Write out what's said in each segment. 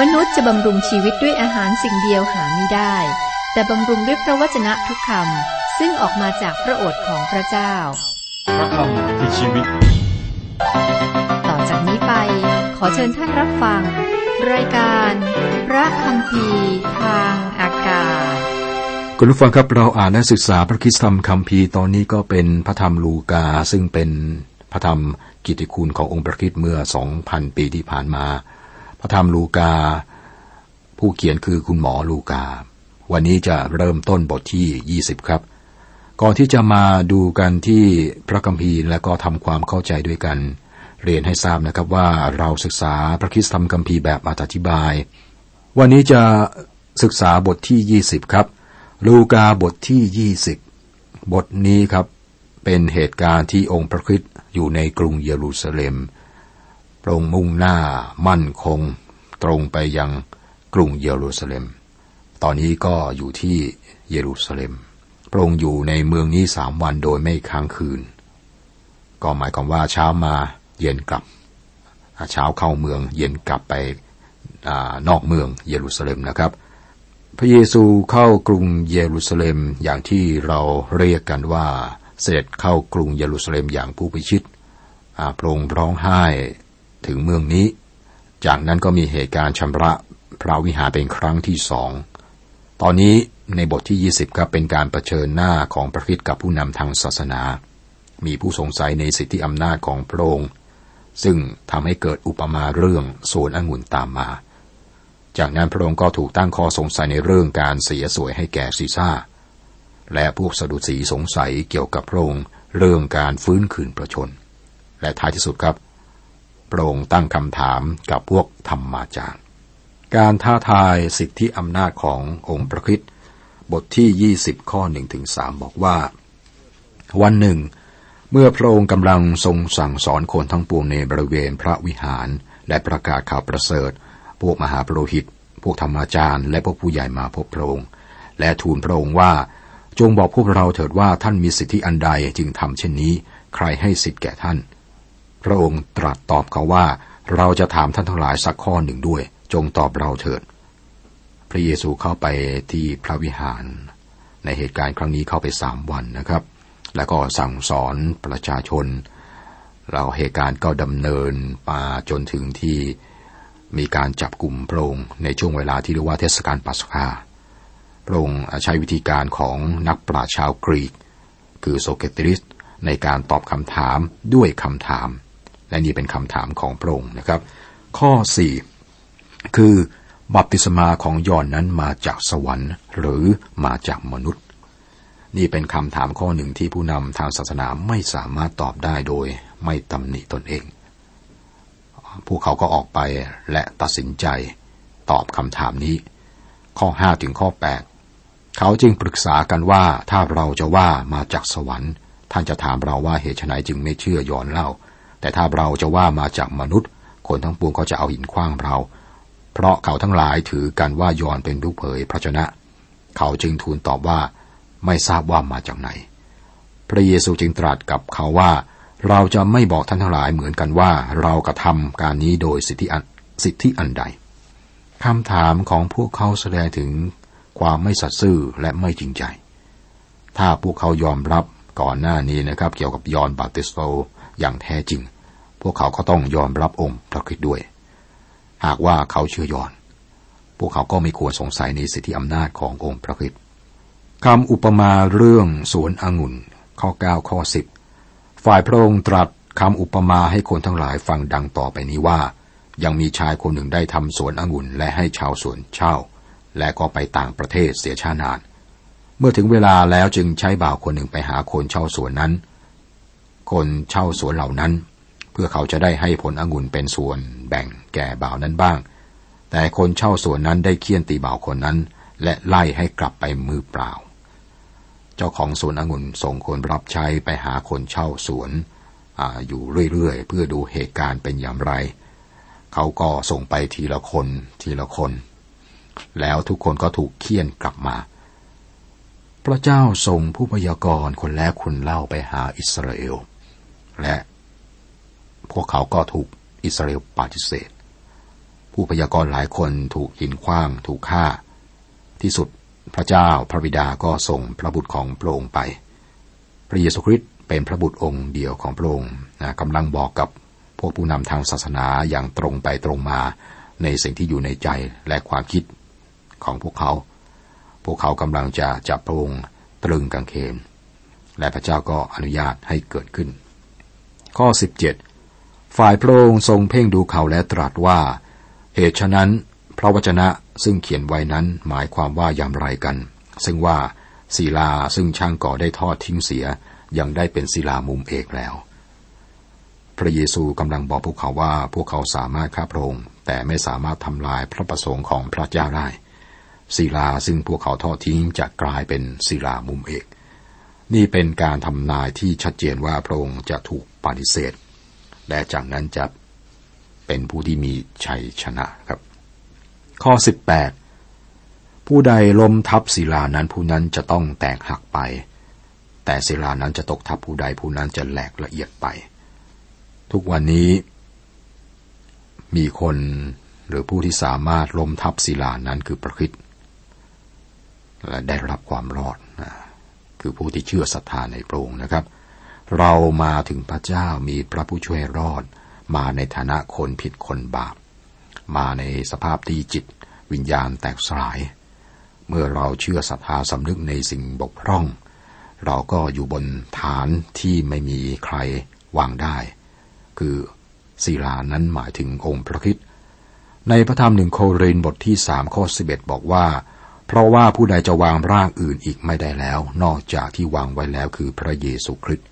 มนุษย์จะบำรุงชีวิตด้วยอาหารสิ่งเดียวหาไม่ได้ แต่บำรุงด้วยพระวจนะทุกคำซึ่งออกมาจากพระโอษฐ์ของพระเจ้า พระคำคือชีวิต ต่อจากนี้ไป ขอเชิญท่านรับฟัง รายการ พระคำพีทางอากาศคุณผู้ฟังครับเราอ่านและศึกษาพระคริสตธรรมคัมภีร์ตอนนี้ก็เป็นพระธรรมลูกาซึ่งเป็นพระธรรมกิตติคุณขององค์พระคริสต์เมื่อ 2,000 ปีที่ผ่านมา พระธรรมลูกา ผู้เขียนคือคุณหมอลูกา วันนี้จะเริ่มต้นบทที่ 20 ครับ ก่อนที่จะมาดูกันที่พระคัมภีร์และก็ทำความเข้าใจด้วยกัน เรียนให้ทราบนะครับว่าเราศึกษาพระคริสตธรรมคัมภีร์แบบอธิบาย วันนี้จะศึกษาบทที่ 20 ครับ ลูกาบทที่ 20 บทนี้ครับเป็นเหตุการณ์ที่องค์พระคริสต์อยู่ในกรุงเยรูซาเล็ม ระองค์มุ่งหน้ามั่นคง ตรงไปยังกรุงเยรูซาเล็ม ตอนนี้ก็อยู่ที่เยรูซาเล็ม พระองค์อยู่ในเมืองนี้สามวันโดยไม่ค้างคืน ก็หมายความว่าเช้ามาเย็นกลับ เช้าเข้าเมืองเย็นกลับไปอนอกเมืองเยรูซาเล็มนะครับ พระเยซูเข้ากรุงเยรูซาเล็มอย่างที่เราเรียกกันว่าเสด็จเข้ากรุงเยรูซาเล็มอย่างผู้พิชิตพระองค์ร้องไห้ ถึงเมืองนี้ จากนั้นก็มีเหตุการณ์ชำระพระวิหารเป็นครั้งที่สอง ตอนนี้ในบทที่ 20 ครับเป็นการรเผชิญหน้าของพระคริสต์กับผู้นำทางศาสนา มีผู้สงสัยในสิทธิอำนาจของพระองค์ ซึ่งทำให้เกิดอุปมาเรื่องสวนองุ่นตามมา จากนั้นพระองค์ก็ถูกตั้งข้อสงสัยในเรื่องการเสียสวยให้แก่ซีซ่า และพวกสดุสีสงสัยเกี่ยวกับพระองค์เรื่องการฟื้นคืนประชน และท้ายที่สุดครับ พระองค์ตั้งคำถามกับพวกธรรมาจารย์ การท้าทายสิทธิอำนาจขององค์พระคริสต์บทที่ 20 ข้อ1ถึง3บอกว่า วันหนึ่ง เมื่อพระองค์กำลังทรงสั่งสอนคนทั้งปวงในบริเวณพระวิหาร และประกาศข่าวประเสริฐ พวกมหาปรหิต พวกธรรมาจารย์ และพวกผู้ใหญ่มาพบพระองค์ และทูลพระองค์ว่า จงบอกพวกเราเถิดว่าท่านมีสิทธิอันใดจึงทำเช่นนี้ ใครให้สิทธิแก่ท่าน พระองค์ตรัสตอบเขาว่า เราจะถามท่านทั้งหลายสักข้อหนึ่งด้วย จงตอบเราเถิด พระเยซูเข้าไปที่พระวิหาร ในเหตุการณ์ครั้งนี้เข้าไปสามวันนะครับ แล้วก็สั่งสอนประชาชน เราเหตุการณ์ก็ดำเนินมาจนถึงที่มีการจับกลุ่มพระองค์ในช่วงเวลาที่เรียกว่าเทศกาลปัสกาพระองค์ใช้วิธีการของนักปราชญ์ชาวกรีก คือโซเคติริสในการตอบคำถามด้วยคำถาม และนี่เป็นคำถามของพระองค์นะครับ ข้อ 4 คือบัพติศมาของยอนนั้นมาจากสวรรค์หรือมาจากมนุษย์ นี่เป็นคำถามข้อหนึ่งที่ผู้นำทางศาสนาไม่สามารถตอบได้โดยไม่ตำหนิตนเอง พวกเขาก็ออกไปและตัดสินใจตอบคำถามนี้ ข้อ 5 ถึงข้อ 8 เขาจึงปรึกษากันว่าถ้าเราจะว่ามาจากสวรรค์ ท่านจะถามเราว่าเหตุไฉนจึงไม่เชื่อยอนเล่า แต่ถ้าเราจะว่ามาจากมนุษย์ คนทั้งปวงก็จะเอาหินขว้างเรา เพราะเขาทั้งหลายถือกันว่ายอนเป็นผู้เผยพระชนะ เขาจึงทูลตอบว่าไม่ทราบว่ามาจากไหน พระเยซูจึงตรัสกับเขาว่า เราจะไม่บอกท่านทั้งหลายเหมือนกันว่าเรากระทำการนี้โดยสิทธิอันสิทธิอันใดคำถามของพวกเขาแสดงถึงความไม่สัตย์ซื่อและไม่จริงใจ ถ้าพวกเขายอมรับก่อนหน้านี้นะครับ เกี่ยวกับยอนบาติสโต อย่างแท้จริง พวกเขาก็ต้องยอมรับองค์พระคริสต์ด้วย หากว่าเขาเชื่อยอน พวกเขาก็ไม่ควรสงสัยในสิทธิอำนาจขององค์พระคริสต์คำอุปมาเรื่องสวนองุ่น ข้อ 9 ข้อ 10 ฝ่ายพระองค์ตรัสคำอุปมาให้คนทั้งหลายฟังดังต่อไปนี้ว่า ยังมีชายคนหนึ่งได้ทำสวนองุ่นและให้ชาวสวนเช่า และก็ไปต่างประเทศเสียชานาน เมื่อถึงเวลาแล้วจึงใช้บ่าวคนหนึ่งไปหาคนเช่าสวนนั้น คนเช่าสวนเหล่านั้น เพื่อเขาจะได้ให้ผลองุ่นเป็นส่วนแบ่งแก่บ่าวนั้นบ้าง แต่คนเช่าสวนนั้นได้เคี่ยนตีบ่าวคนนั้น และไล่ให้กลับไปมือเปล่า เจ้าของสวนองุ่นส่งคนรับใช้ไปหาคนเช่าสวนออยู่เรื่อยๆเพื่อดูเหตุการณ์เป็นอย่างไร เขาก็ส่งไปทีละคนทีละคน แล้วทุกคนก็ถูกเคี่ยนกลับมาพระเจ้าส่งผู้พยากรณ์คนแรกคนเล่าไปหาอิสราเอล และพวกเขาก็ถูกอิสราเอลปฏิเสธ ผู้พยากรณ์หลายคนถูกหินคว้าง ถูกฆ่า ที่สุดพระเจ้าพระบิดาก็ส่งพระบุตรของพระองค์ไป พระเยซูคริสต์เป็นพระบุตรองค์เดียวของพระองค์กำลังบอกกับพวกผู้นำทางศาสนาอย่างตรงไปตรงมาในสิ่งที่อยู่ในใจและความคิดของพวกเขา พวกเขากำลังจะจับพระองค์ตรึงกางเขนและพระเจ้าก็อนุญาตให้เกิดขึ้น ข้อ 17 ฝ่ายพระองค์ทรงเพ่งดูเขาและตรัสว่า เหตุฉะนั้น พระวจนะซึ่งเขียนไว้นั้นหมายความว่าอย่างไรกัน ซึ่งว่าศิลาซึ่งช่างก่อได้ทอดทิ้งเสีย ยังได้เป็นศิลามุมเอกแล้ว พระเยซูกำลังบอกพวกเขาว่าพวกเขาสามารถฆ่าพระองค์แต่ไม่สามารถทำลายพระประสงค์ของพระเจ้าได้ศิลาซึ่งพวกเขาทอดทิ้งจะกลายเป็นศิลามุมเอก นี่เป็นการทำนายที่ชัดเจนว่าพระองค์จะถูก ปฏิเสธ และจากนั้นจะเป็นผู้ที่มีชัยชนะครับ ข้อ 18 ผู้ใดล้มทับศิลานั้นผู้นั้นจะต้องแตกหักไป แต่ศิลานั้นจะตกทับผู้ใดผู้นั้นจะแหลกละเอียดไป ทุกวันนี้มีคนหรือผู้ที่สามารถล้มทับศิลานั้นคือพระคิดและได้รับความรอดนะคือผู้ที่เชื่อศรัทธาในพระองค์นะครับ เรามาถึงพระเจ้ามีพระผู้ช่วยรอด มาในฐานะคนผิดคนบาป มาในสภาพที่จิต วิญญาณแตกสลาย เมื่อเราเชื่อศรัทธาสำนึกในสิ่งบกพร่อง เราก็อยู่บนฐานที่ไม่มีใครวางได้ คือศิลานั้นหมายถึงองค์พระคิดในพระธรรมหนึ่งโครินบทที่สามข้อสิบเอ็ดบอกว่า เพราะว่าผู้ใดจะวางร่างอื่นอีกไม่ได้แล้ว นอกจากที่วางไว้แล้วคือพระเยซูคริสต์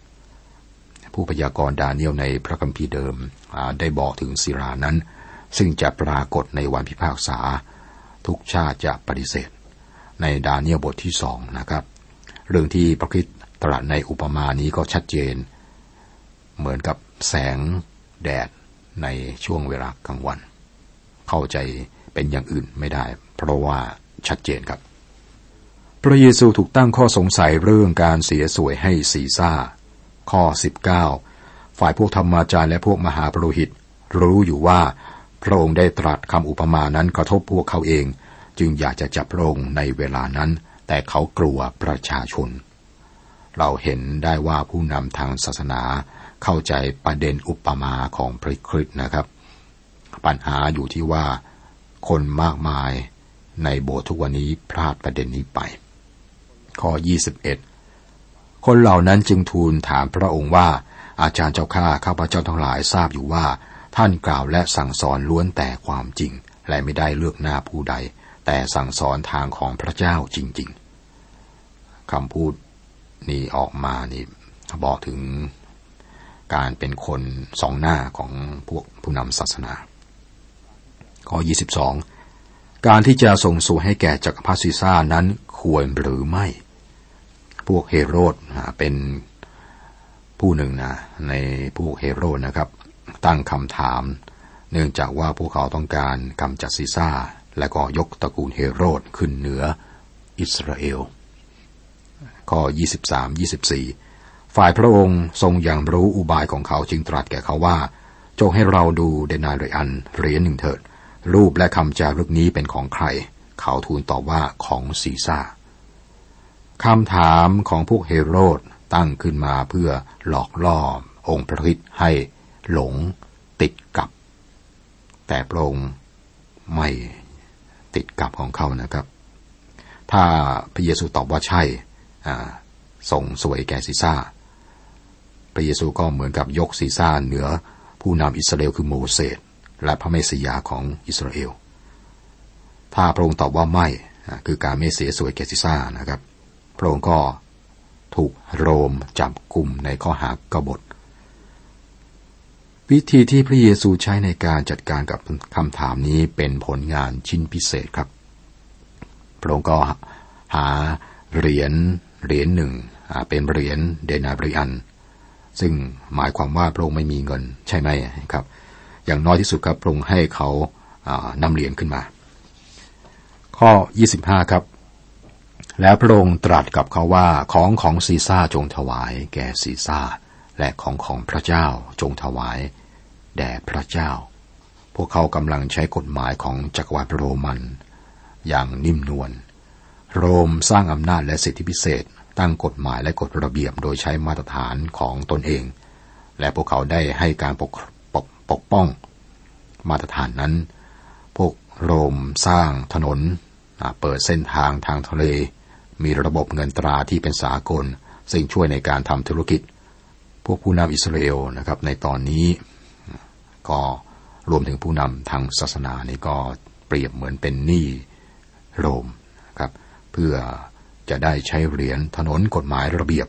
ผู้พยากรณ์ดาเนียลในพระคัมภีร์เดิมได้บอกถึงศิลานั้น ซึ่งจะปรากฏในวันพิพากษา ทุกชาติจะปฏิเสธ ในดาเนียลบทที่สองนะครับ เรื่องที่พระคิดตรัสในอุปมานี้ก็ชัดเจน เหมือนกับแสงแดดในช่วงเวลากลางวัน เข้าใจเป็นอย่างอื่นไม่ได้ เพราะว่าชัดเจนครับ พระเยซูถูกตั้งข้อสงสัยเรื่องการเสียสวยให้ซีซ่า ข้อ 19 ฝ่ายพวกธรรมาจารย์และพวกมหาปรหิต รู้อยู่ว่า พระองค์ได้ตรัสคำอุปมานั้นกระทบพวกเขาเอง จึงอยากจะจับพระองค์ในเวลานั้น แต่เขากลัวประชาชน เราเห็นได้ว่าผู้นำทางศาสนาเข้าใจประเด็นอุปมาของพระคริสต์นะครับ ปัญหาอยู่ที่ว่า คนมากมายในโบสถ์ทุกวันนี้พลาดประเด็นนี้ไป ข้อ 21 คนเหล่านั้นจึงทูลถามพระองค์ว่า อาจารย์เจ้าข้าข้าพเจ้าทั้งหลายทราบอยู่ว่า ท่านกล่าวและสั่งสอนล้วนแต่ความจริง และไม่ได้เลือกหน้าผู้ใด แต่สั่งสอนทางของพระเจ้าจริง ๆคำพูดนี้ออกมานี่บอกถึงการเป็นคนสองหน้าของพวกผู้นำศาสนาข้อ22 การที่จะส่งสู่ให้แก่จักรพรรดิซีซ่านั้นควรหรือไม่ พวกเฮโรดเป็นผู้หนึ่งนะในพวกเฮโรดนะครับ ตั้งคำถาม เนื่องจากว่าพวกเขาต้องการกำจัดซีซ่า และก็ยกตระกูลเฮโรดขึ้นเหนืออิสราเอล ข้อ 23-24 ฝ่ายพระองค์ทรงอย่างรู้อุบายของเขาจึงตรัสแก่เขาว่า จงให้เราดูเดนายเรอันเหรียญหนึ่งเถิด รูปและคำจารึกนี้เป็นของใคร เขาทูลตอบว่าของซีซ่า คำถามของพวกเฮโรดตั้งขึ้นมาเพื่อหลอกล่อองค์พระคิดให้หลงติดกับ แต่พระองค์ไม่ติดกับของเขานะครับ ถ้าพระเยซูตอบว่าใช่ส่งสวยแก่ซีซ่า พระเยซูก็เหมือนกับยกศีรษะเหนือผู้นำอิสราเอลคือโมเสสและพระเมสยาของอิสราเอล ถ้าพระองค์ตอบว่าไม่คือการไม่เสียสวยแก่ศีรษะนะครับ ระองค์ก็ถูกโรมจับกลุ่มในข้อหากบฏ วิธีที่พระเยซูใช้ในการจัดการกับคำถามนี้เป็นผลงานชิ้นพิเศษครับ พระองค์ก็หาเหรียญเหรียญหนึ่งเป็นเหรียญเดนาบริอัน ซึ่งหมายความว่าพระองค์ไม่มีเงินใช่ไหมครับ อย่างน้อยที่สุดครับพระองค์ให้เขานำเหรียญขึ้นมา ข้อ 25 ครับ แล้วพระองค์ตรัสกับเขาว่าของของซีซ่าจงถวายแก่ซีซ่า และของของพระเจ้าจงถวาย แด่พระเจ้า พวกเขากำลังใช้กฎหมายของจักรวรรดิโรมัน อย่างนิ่มนวลโรมสร้างอำนาจและสิทธิพิเศษ ตั้งกฎหมายและกฎระเบียบโดยใช้มาตรฐานของตนเอง และพวกเขาได้ให้การปกปกปกป้อง มาตรฐานนั้น พวกโรมสร้างถนนเปิดเส้นทางทางทะเล มีระบบเงินตราที่เป็นสากล ซึ่งช่วยในการทำธุรกิจ พวกผู้นำอิสราเอลนะครับในตอนนี้ก็รวมถึงผู้นำทางศาสนานี่ก็เปรียบเหมือนเป็นหนี้โรมครับเพื่อจะได้ใช้เหรียญถนนกฎหมายระเบียบ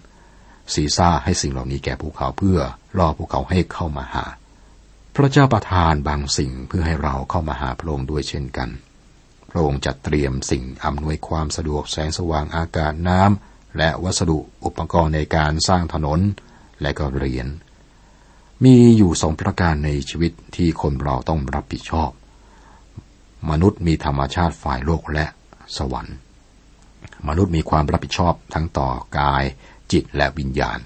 ซีซ่าให้สิ่งเหล่านี้แก่พวกเขาเพื่อล่อพวกเขาให้เข้ามาหา พระเจ้าประทานบางสิ่งเพื่อให้เราเข้ามาหาพระองค์ด้วยเช่นกัน ระองค์จัดเตรียมสิ่งอำนวยความสะดวกแสงสว่างอากาศน้ำและวัสดุอุปกรณ์ในการสร้างถนนและก็เหรียญมีอยู่สองประการในชีวิตที่คนเราต้องรับผิดชอบ มนุษย์มีธรรมชาติฝ่ายโลกและสวรรค์ มนุษย์มีความรับผิดชอบทั้งต่อกาย จิตและวิญญาณ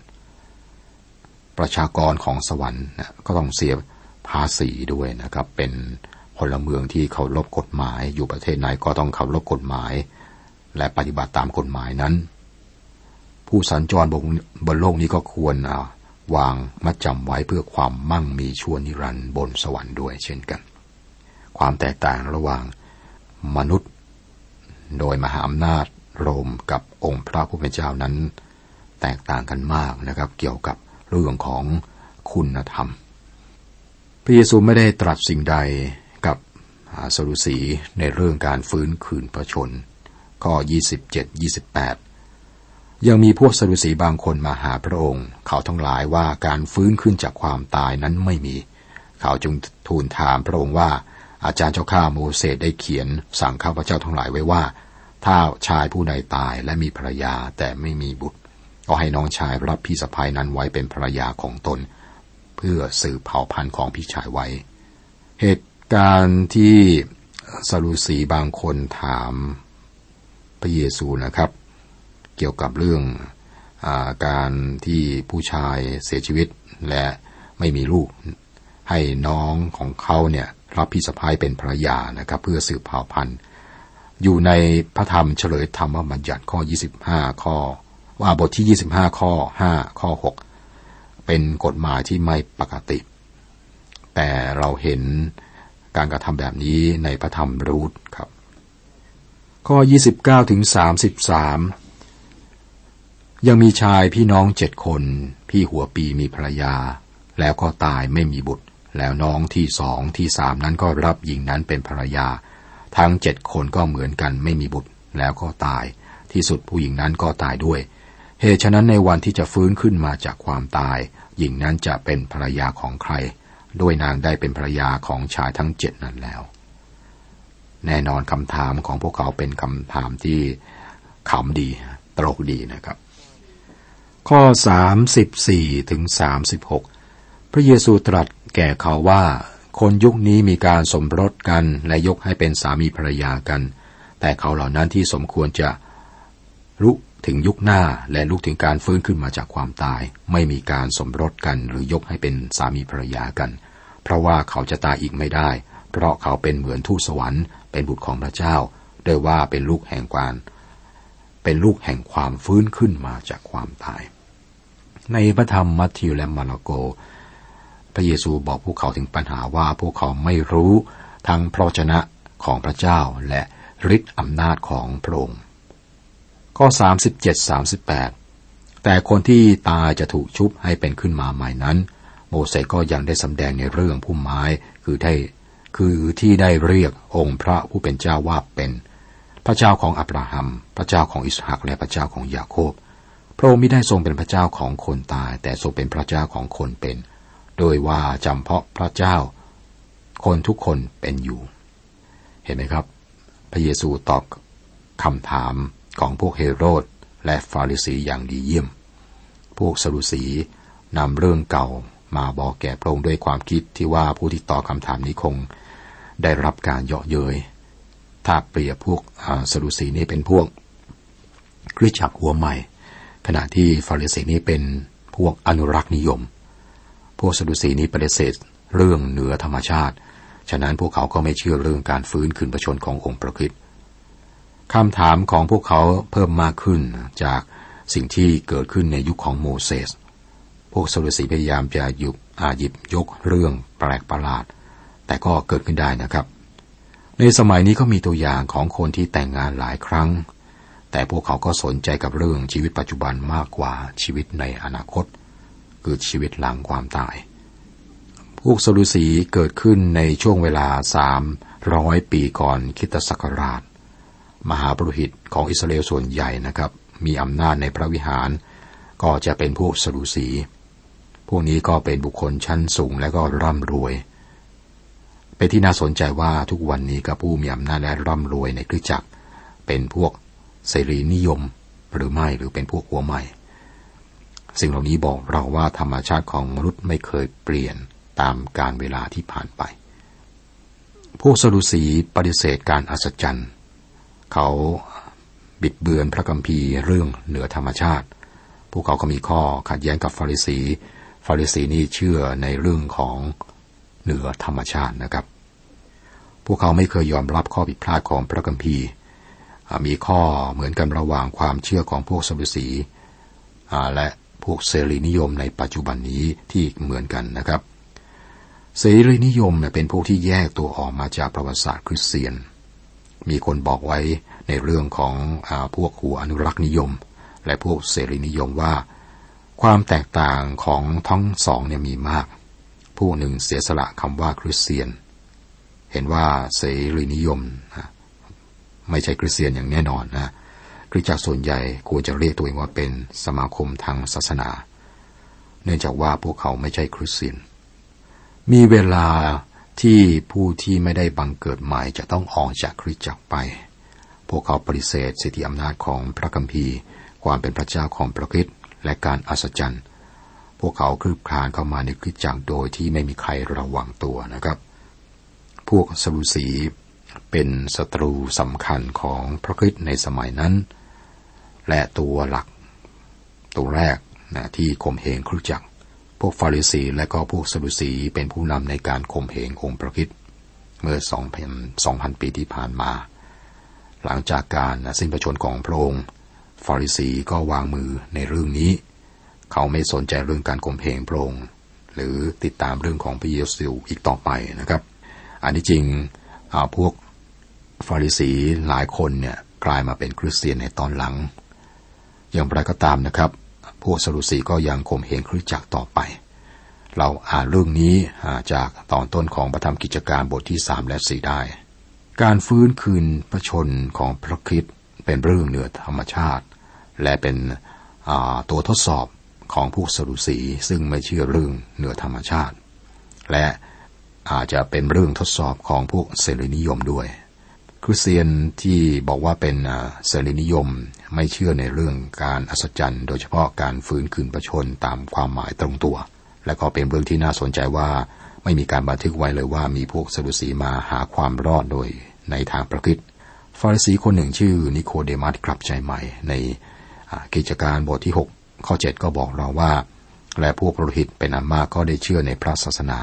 ประชากรของสวรรค์ก็ต้องเสียภาษีด้วยนะครับเป็น พลเมืองที่เคารพกฎหมาย อยู่ประเทศไหนก็ต้องเคารพกฎหมาย และปฏิบัติตามกฎหมายนั้น ผู้สัญจรบนโลกนี้ก็ควรวางมัดจำไว้เพื่อความมั่งมีชั่วนิรันดร์บนสวรรค์ด้วยเช่นกัน ความแตกต่างระหว่างมนุษย์ โดยมหาอำนาจโรมกับองค์พระผู้เป็นเจ้านั้น แตกต่างกันมากนะครับ เกี่ยวกับเรื่องของคุณธรรม พระเยซูไม่ได้ตรัสสิ่งใด สรุสีในเรื่องการฟื้นคืนพระชน ข้อ 27 28 ยังมีพวกสรุสีบางคนมาหาพระองค์ เขาทั้งหลายว่าการฟื้นขึ้นจากความตายนั้นไม่มี เขาจึงทูลถามพระองค์ว่า อาจารย์เจ้าข้าโมเสสได้เขียน สั่งข้าพเจ้าทั้งหลายไว้ว่า ถ้าชายผู้ใดตายและมีภรรยาแต่ไม่มีบุตร ก็ให้น้องชายรับพี่สะพ้ายนั้นไว้เป็นภรรยาของตน เพื่อสืบเผ่าพันธุ์ของพี่ชายไว้ เหตุ การที่สรุสีบางคนถามพระเยซูนะครับ เกี่ยวกับเรื่องอาการที่ผู้ชายเสียชีวิตและไม่มีลูก ให้น้องของเขาเนี่ยรับพี่สะพ้ายเป็นภรรยานะครับ เพื่อสืบเผ่าพันธุ์ อยู่ในพระธรรมเฉลยธรรมบัญญัติข้อ 25 ข้อ ว่าบทที่ 25 ข้อ 5 ข้อ 6 เป็นกฎหมายที่ไม่ปกติ แต่เราเห็น การกระทำแบบนี้ในพระธรรมรูทครับ ข้อ 29ถึง33 ยังมีชายพี่น้องเจ็ดคน พี่หัวปีมีภรรยา แล้วก็ตายไม่มีบุตร แล้วน้องที่สองที่สามนั้นก็รับหญิงนั้นเป็นภรรยา ทั้งเจ็ดคนก็เหมือนกันไม่มีบุตร แล้วก็ตาย ที่สุดผู้หญิงนั้นก็ตายด้วย เหตุฉะนั้นในวันที่จะฟื้นขึ้นมาจากความตาย หญิงนั้นจะเป็นภรรยาของใคร ด้วยนางได้เป็นภรรยาของชายทั้งเจ็ดนั้นแล้ว แน่นอนคำถามของพวกเขาเป็นคำถามที่ขำดีตลกดีนะครับ ข้อ 34ถึง36 พระเยซูตรัสแก่เขาว่า คนยุคนี้มีการสมรสกันและยกให้เป็นสามีภรรยากัน แต่เขาเหล่านั้นที่สมควรจะลุ ถึงยุคหน้าและลุกถึงการฟื้นขึ้นมาจากความตาย ไม่มีการสมรสกันหรือยกให้เป็นสามีภรรยากัน เพราะว่าเขาจะตายอีกไม่ได้ เพราะเขาเป็นเหมือนทูตสวรรค์เป็นบุตรของพระเจ้าโดยว่าเป็นลูกแห่งความเป็นลูกแห่งความฟื้นขึ้นมาจากความตาย ในพระธรรมมัทธิวและมาระโก พระเยซูบอกพวกเขาถึงปัญหาว่าพวกเขาไม่รู้ทั้งพระชนะของพระเจ้าและฤทธิ์อำนาจของพระองค์ ข้อ 37 38 แต่คนที่ตายจะถูกชุบให้เป็นขึ้นมาใหม่นั้น โมเสสก็ยังได้สำแดงในเรื่องผู้ไม้คือได้คือที่ได้เรียกองค์พระผู้เป็นเจ้าว่าเป็น พระเจ้าของอับราฮัม พระเจ้าของอิสหักและพระเจ้าของยาโคบ พระองค์ไม่ได้ทรงเป็นพระเจ้าของคนตาย แต่ทรงเป็นพระเจ้าของคนเป็น โดยว่าจำเพาะพระเจ้า คนทุกคนเป็นอยู่ เห็นไหมครับ พระเยซูตอบคำถาม ของพวกเฮโรดและฟาริสีอย่างดีเยี่ยม พวกสรุสีนำเรื่องเก่ามาบอกแก่พระองค์ด้วยความคิดที่ว่าผู้ที่ตอบคำถามนี้คงได้รับการเยาะเย้ย ถ้าเปรียบพวกสรุสีนี้เป็นพวกคริสจักรหัวใหม่ ขณะที่ฟาริสีนี้เป็นพวกอนุรักษ์นิยม พวกสดุสีนี้ปฏิเสธเรื่องเหนือธรรมชาติ ฉะนั้นพวกเขาก็ไม่เชื่อเรื่องการฟื้นคืนประชนขององค์พระคริสต์ คำถามของพวกเขาเพิ่มมากขึ้นจากสิ่งที่เกิดขึ้นในยุคของโมเสส พวกสรุสีพยายามจะหยุบอาหยิบยกเรื่องแปลกประหลาด แต่ก็เกิดขึ้นได้นะครับ ในสมัยนี้ก็มีตัวอย่างของคนที่แต่งงานหลายครั้ง แต่พวกเขาก็สนใจกับเรื่องชีวิตปัจจุบันมากกว่าชีวิตในอนาคต คือชีวิตหลังความตาย พวกสรุสีเกิดขึ้นในช่วงเวลาสามร้อยปีก่อนคิตศักราช มหาปรุหิตของอิสราเอลส่วนใหญ่นะครับ มีอำนาจในพระวิหาร ก็จะเป็นพวกสรุสี พวกนี้ก็เป็นบุคคลชั้นสูงและก็ร่ำรวย เป็นที่น่าสนใจว่าทุกวันนี้กับผู้มีอำนาจและร่ำรวยในคริสจักร เป็นพวกเสรีนิยมหรือไม่หรือเป็นพวกหัวใหม่ สิ่งเหล่านี้บอกเราว่าธรรมชาติของมนุษย์ไม่เคยเปลี่ยนตามการเวลาที่ผ่านไป พวกสรุสีปฏิเสธการอัศจรรย์ เขาบิดเบือนพระคัมภีร์เรื่องเหนือธรรมชาติ พวกเขาก็มีข้อขัดแย้งกับฟาริสี ฟาริสีนี่เชื่อในเรื่องของเหนือธรรมชาตินะครับ พวกเขาไม่เคยยอมรับข้อผิดพลาดของพระคัมภีร์ มีข้อเหมือนกันระหว่างความเชื่อของพวกสรุสีและพวกเสรีนิยมในปัจจุบันนี้ที่เหมือนกันนะครับ เสรีนิยมเป็นพวกที่แยกตัวออกมาจากประวัติศาสตร์คริสเตียน มีคนบอกไว้ในเรื่องของอพวกหัวอนุรักษ์นิยม และพวกเสรีนิยมว่า ความแตกต่างของทั้งสองเนี่ยมีมาก ผู้หนึ่งเสียสละคำว่าคริสเตียน เห็นว่าเสรีนิยมไม่ใช่คริสเตียนอย่างแน่นอนนะคริสตจักรส่วนใหญ่ควรจะเรียกตัวเองว่าเป็นสมาคมทางศาสนา เนื่องจากว่าพวกเขาไม่ใช่คริสเตียน มีเวลา ที่ผู้ที่ไม่ได้บังเกิดใหม่จะต้องออกจากคริสตจักรไป พวกเขาปฏิเสธสิทธิอำนาจของพระกัมพีความเป็นพระเจ้าของพระคิดและการอัศจรรย์ พวกเขาคลืบคลานเข้ามาในคริสตจักรโดยที่ไม่มีใครระวังตัวนะครับ พวกสรุสีเป็นศัตรูสำคัญของพระคิดในสมัยนั้น และตัวหลัก ตัวแรกนะที่ข่มเหงคริสตจักร พวกฟาริสีและก็พวกสรุสีเป็นผู้นำในการข่มเหงองค์พระคิดเมื่อสองพันสองพันปีที่ผ่านมา หลังจากการสิ้นพระชนของพระองค์ฟาริสีก็วางมือในเรื่องนี้ เขาไม่สนใจเรื่องการข่มเหงพระองค์หรือติดตามเรื่องของพระเยซูอีกต่อไปนะครับ อันนี้จริงพวกฟาริสีหลายคนเนี่ยกลายมาเป็นคริสเตียนในตอนหลัง อย่างไรก็ตามนะครับ พวกสรุสีก็ยังข่มเหงคริสจักรต่อไป เราอ่านเรื่องนี้จากตอนต้นของประธรรมกิจการบทที่สามและสี่ได้ การฟื้นคืนพระชนของพระคิดเป็นเรื่องเหนือธรรมชาติ และเป็นตัวทดสอบของผู้สรุสีซึ่งไม่เชื่อเรื่องเหนือธรรมชาติ และอาจจะเป็นเรื่องทดสอบของพวกเสรีนิยมด้วย คริสเตียนที่บอกว่าเป็นเสรีนิยมไม่เชื่อในเรื่องการอัศจรรย์ โดยเฉพาะการฟื้นคืนประชนตามความหมายตรงตัว และก็เป็นเรื่องที่น่าสนใจว่าไม่มีการบันทึกไว้เลยว่ามีพวกสรุสีมาหาความรอดโดยในทางประคิดฟาริสีคนหนึ่งชื่อนิโคเดมัสกลับใจใหม่ ในกิจการบทที่ 6 ข้อ 7 ก็บอกเราว่า และพวกปรหิตเป็นอันมากก็ได้เชื่อในพระศาสนา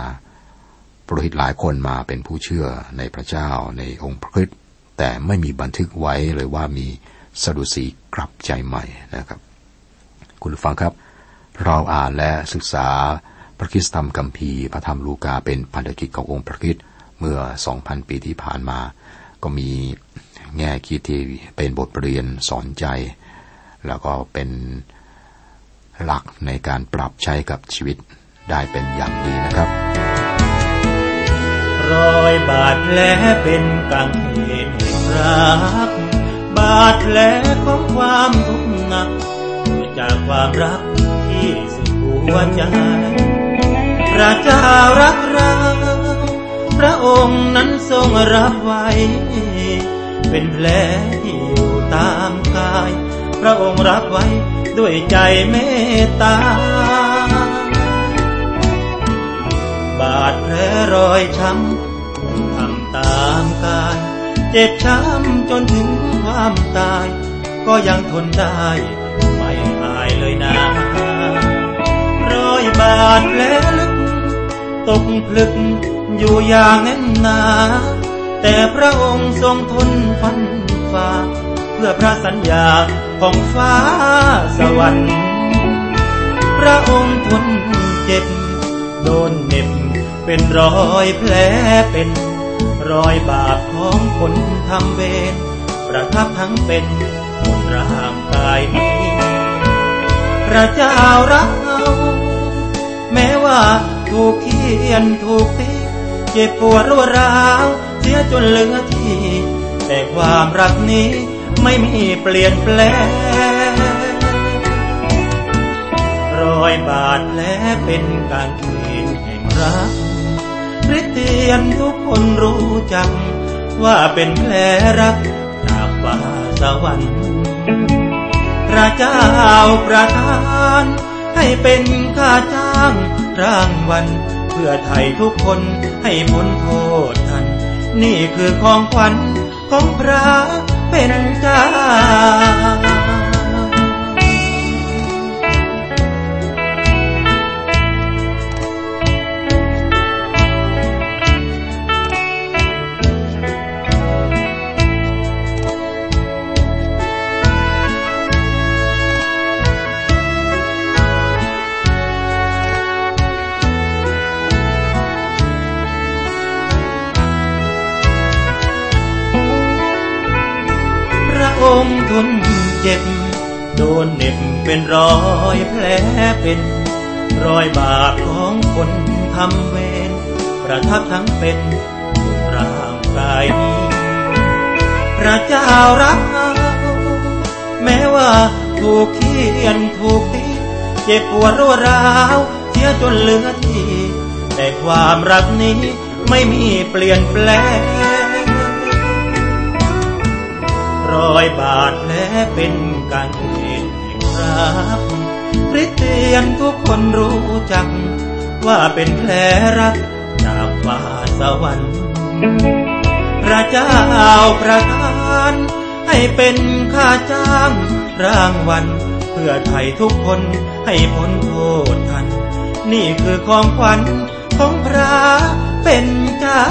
ปรหิตหลายคนมาเป็นผู้เชื่อในพระเจ้าในองค์พระคิด แต่ไม่มีบันทึกไว้เลยว่ามีสดุสีกลับใจใหม่นะครับ คุณฟังครับ เราอ่านและศึกษาพระคิสธรรมกัมพีพระธรรมลูกาเป็นพันธกิจขององค์พระคิดเมื่อสองพันปีที่ผ่านมา ก็มีแง่คิดที่เป็นบทเรียนสอนใจ แล้วก็เป็นหลักในการปรับใช้กับชีวิตได้เป็นอย่างดีนะครับ รอยบาดแผลเป็นกังเขน รัก บาดแผลของความทุกข์หนักเกิดจากความรักที่สุดหัวใจพระเจ้ารักเราพระองค์นั้นทรงรับไว้ เป็นแผลที่อยู่ตามกาย พระองค์รับไว้ด้วยใจเมตตา บาดแผลรอยช้ำทำตามกาย เจ็บช้ำจนถึงความตาย ก็ยังทนได้ไม่หายเลยนะรอยบาดแผลลึก ตกพลึกอยู่อย่างแน่นหนา แต่พระองค์ทรงทนฟันฝ่าเพื่อพระสัญญาของฟ้าสวรรค์ พระองค์ทนเจ็บ โดนเน็บเป็นรอยแผลเป็น รอยบาปของคนทำเวรประทับทั้งเป็นบนร่างกายนี้พระเจ้ารักเรา แม้ว่าถูกเขียนถูกตีเจ็บปวดรวดร้าวเสียจนเหลือที่ แต่ความรักนี้ไม่มีเปลี่ยนแปลงรอยบาดแผลเป็นกางเขนแห่งรักคริสเตียนทุก คนรู้จัก ว่าเป็นแผลรักจากฟ้าสวรรค์พระเจ้าประทาน ให้เป็นค่าจ้างรางวัล เพื่อไทยทุกคนให้พ้นโทษทัน นี่คือของขวัญของพระเป็นเจ้า เจ็บ โดนเหน็บเป็นรอยแผลเป็น รอยบาปของคนทำเวรประทับทั้งเป็นร่างกายนี้พระเจ้ารักเราแม้ว่าถูกเขียนถูกตีเจ็บปวดรวดร้าวเสียจนเหลือที่แต่ความรักนี้ไม่มีเปลี่ยนแปลง อยบาดแผลเป็นการเขนแห่งรักคริสเตียนทุกคนรู้จัก ว่าเป็นแผลรักจากฟ้าสวรรค์ พระเจ้าประทาน ให้เป็นค่าจ้างรางวัล เพื่อไทยทุกคนให้พ้นโทษทัน นี่คือของขวัญของพระเป็นเจ้า